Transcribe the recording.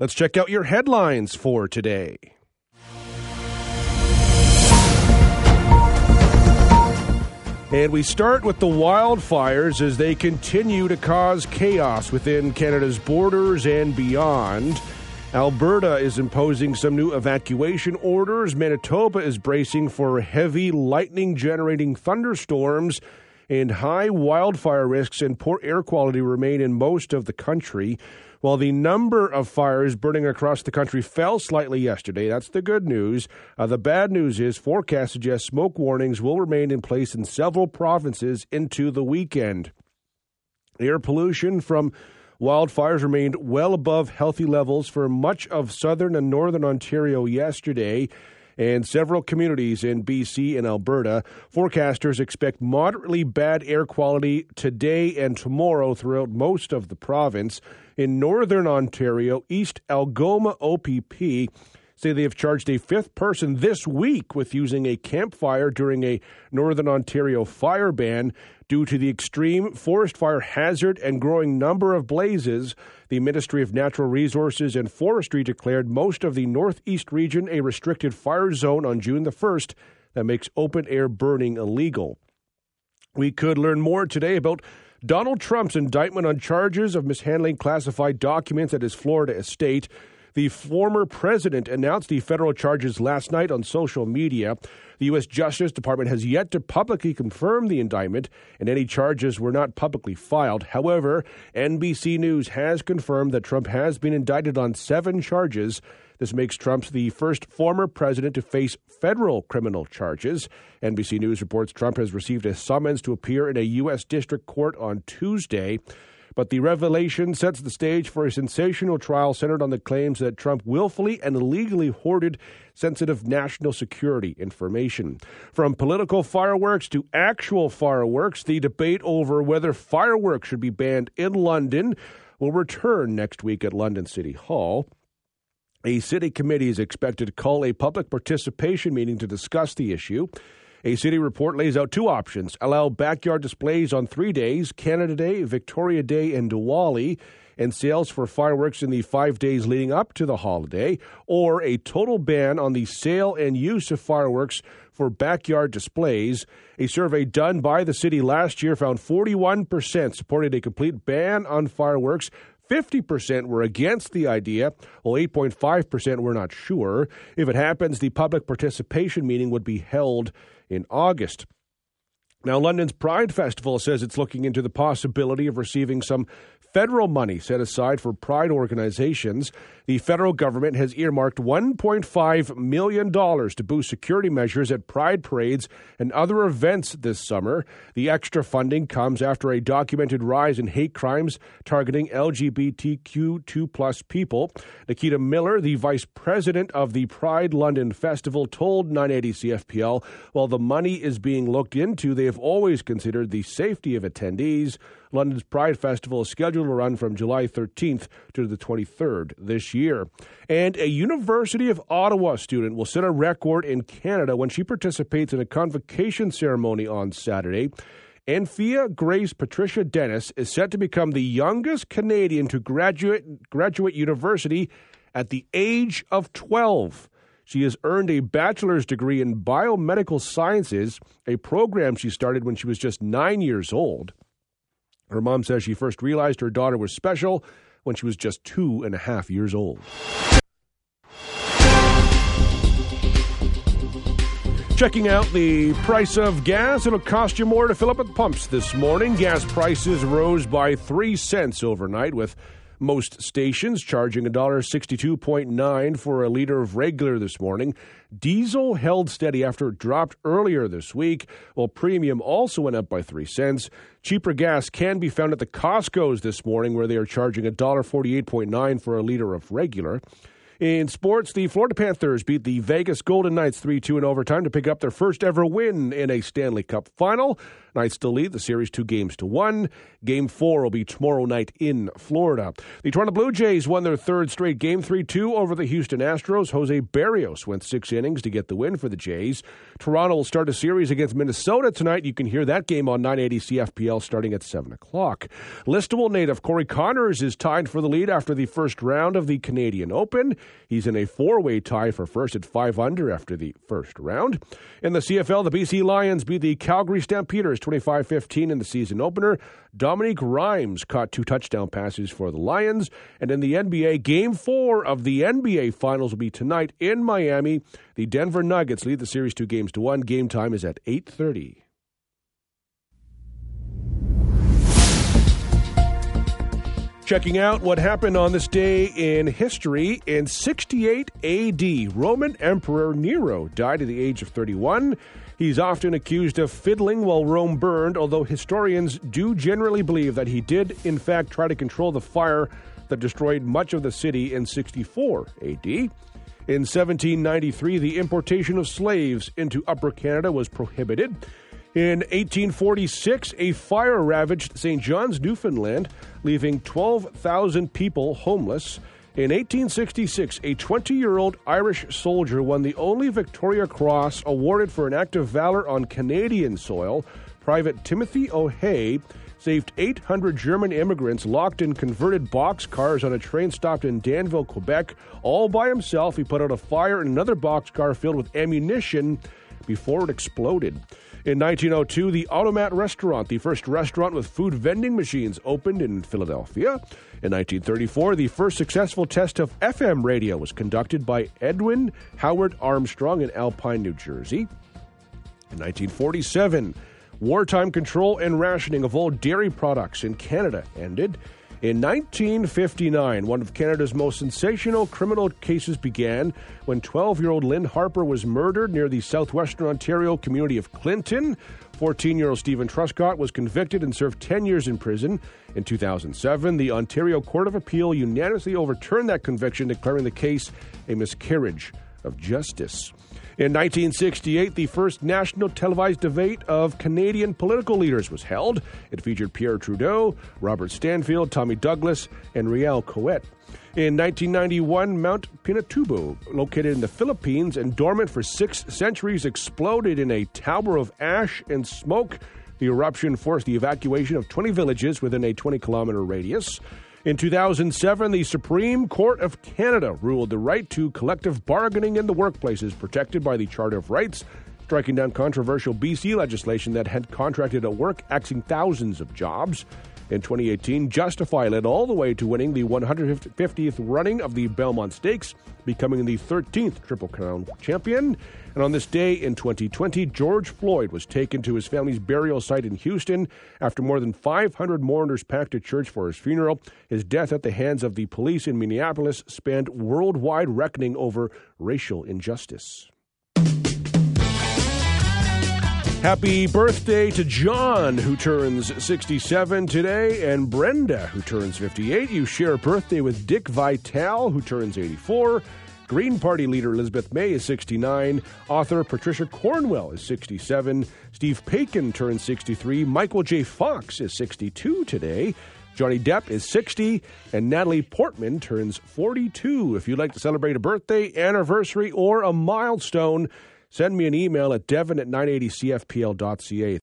Let's check out your headlines for today. And we start with the wildfires as they continue to cause chaos within Canada's borders and beyond. Alberta is imposing some new evacuation orders. Manitoba is bracing for heavy lightning generating thunderstorms. And high wildfire risks and poor air quality remain in most of the country. While the number of fires burning across the country fell slightly yesterday, that's the good news. Uh, the bad news is forecasts suggest smoke warnings will remain in place in several provinces into the weekend. Air pollution from wildfires remained well above healthy levels for much of southern and northern Ontario yesterday and several communities in BC and Alberta. Forecasters expect moderately bad air quality today and tomorrow throughout most of the province. In northern Ontario, East Algoma OPP say they have charged a fifth person this week with using a campfire during a Northern Ontario fire ban due to the extreme forest fire hazard and growing number of blazes. The Ministry of Natural Resources and Forestry declared most of the Northeast region a restricted fire zone on June the 1st that makes open air burning illegal. We could learn more today about Donald Trump's indictment on charges of mishandling classified documents at his Florida estate. The former president announced the federal charges last night on social media. The U.S. Justice Department has yet to publicly confirm the indictment, and any charges were not publicly filed. However, NBC News has confirmed that Trump has been indicted on seven charges. This makes Trump the first former president to face federal criminal charges. NBC News reports Trump has received a summons to appear in a U.S. district court on Tuesday. But the revelation sets the stage for a sensational trial centered on the claims that Trump willfully and illegally hoarded sensitive national security information. From political fireworks to actual fireworks, the debate over whether fireworks should be banned in London will return next week at London City Hall. A city committee is expected to call a public participation meeting to discuss the issue. A city report lays out two options allow backyard displays on three days Canada Day, Victoria Day, and Diwali, and sales for fireworks in the five days leading up to the holiday, or a total ban on the sale and use of fireworks for backyard displays. A survey done by the city last year found 41% supported a complete ban on fireworks. 50% were against the idea, while 8.5% were not sure. If it happens, the public participation meeting would be held in August. Now, London's Pride Festival says it's looking into the possibility of receiving some federal money set aside for pride organizations. The federal government has earmarked $1.5 million to boost security measures at pride parades and other events this summer. The extra funding comes after a documented rise in hate crimes targeting LGBTQ2 plus people. Nikita Miller, the vice president of the Pride London Festival, told 980 CFPL while the money is being looked into, they have always considered the safety of attendees. London's Pride Festival is scheduled to run from July 13th to the 23rd this year. And a University of Ottawa student will set a record in Canada when she participates in a convocation ceremony on Saturday. Anphia Grace Patricia Dennis is set to become the youngest Canadian to graduate graduate university at the age of 12. She has earned a bachelor's degree in biomedical sciences, a program she started when she was just nine years old. Her mom says she first realized her daughter was special when she was just two and a half years old. Checking out the price of gas, it'll cost you more to fill up at pumps this morning. Gas prices rose by 3 cents overnight with most stations charging $1.62.9 for a liter of regular this morning. Diesel held steady after it dropped earlier this week, while premium also went up by 3 cents. Cheaper gas can be found at the Costco's this morning, where they are charging $1.48.9 for a liter of regular. In sports, the Florida Panthers beat the Vegas Golden Knights 3 2 in overtime to pick up their first ever win in a Stanley Cup final. Knights still lead the series two games to one. Game four will be tomorrow night in Florida. The Toronto Blue Jays won their third straight game 3 2 over the Houston Astros. Jose Berrios went six innings to get the win for the Jays. Toronto will start a series against Minnesota tonight. You can hear that game on 980 CFPL starting at 7 o'clock. Listowel native Corey Conners is tied for the lead after the first round of the Canadian Open. He's in a four way tie for first at 5 under after the first round. In the CFL, the BC Lions beat the Calgary Stampeders 25 15 in the season opener. Dominique Rhymes caught two touchdown passes for the Lions. And in the NBA, game four of the NBA Finals will be tonight in Miami. The Denver Nuggets lead the series two games to one. Game time is at 8.30. Checking out what happened on this day in history. In 68 AD, Roman Emperor Nero died at the age of 31. He's often accused of fiddling while Rome burned, although historians do generally believe that he did, in fact, try to control the fire that destroyed much of the city in 64 AD. In 1793, the importation of slaves into Upper Canada was prohibited. In 1846, a fire ravaged St. John's, Newfoundland, leaving 12,000 people homeless. In 1866, a 20 year old Irish soldier won the only Victoria Cross awarded for an act of valor on Canadian soil. Private Timothy O'Hea saved 800 German immigrants locked in converted boxcars on a train stopped in Danville, Quebec. All by himself, he put out a fire in another boxcar filled with ammunition before it exploded. In 1902, the Automat Restaurant, the first restaurant with food vending machines, opened in Philadelphia. In 1934, the first successful test of FM radio was conducted by Edwin Howard Armstrong in Alpine, New Jersey. In 1947, wartime control and rationing of all dairy products in Canada ended. In 1959, one of Canada's most sensational criminal cases began when 12 year old Lynne Harper was murdered near the southwestern Ontario community of Clinton. 14 year old Stephen Truscott was convicted and served 10 years in prison. In 2007, the Ontario Court of Appeal unanimously overturned that conviction, declaring the case a miscarriage of justice. In 1968, the first national televised debate of Canadian political leaders was held. It featured Pierre Trudeau, Robert Stanfield, Tommy Douglas, and Réal Caouette. In 1991, Mount Pinatubo, located in the Philippines and dormant for six centuries, exploded in a tower of ash and smoke. The eruption forced the evacuation of 20 villages within a 20 kilometer radius. In 2007, the Supreme Court of Canada ruled the right to collective bargaining in the workplace is protected by the Charter of Rights, striking down controversial BC legislation that had contracted a work axing thousands of jobs. In 2018, Justify led all the way to winning the 150th running of the Belmont Stakes, becoming the 13th Triple Crown champion. And on this day in 2020, George Floyd was taken to his family's burial site in Houston after more than 500 mourners packed a church for his funeral. His death at the hands of the police in Minneapolis spanned worldwide reckoning over racial injustice. Happy birthday to John, who turns 67 today, and Brenda, who turns 58. You share a birthday with Dick Vitale, who turns 84. Green Party leader Elizabeth May is 69. Author Patricia Cornwell is 67. Steve Paikin turns 63. Michael J. Fox is 62 today. Johnny Depp is 60, and Natalie Portman turns 42. If you'd like to celebrate a birthday, anniversary, or a milestone, send me an email at devon at 980cfpl.ca.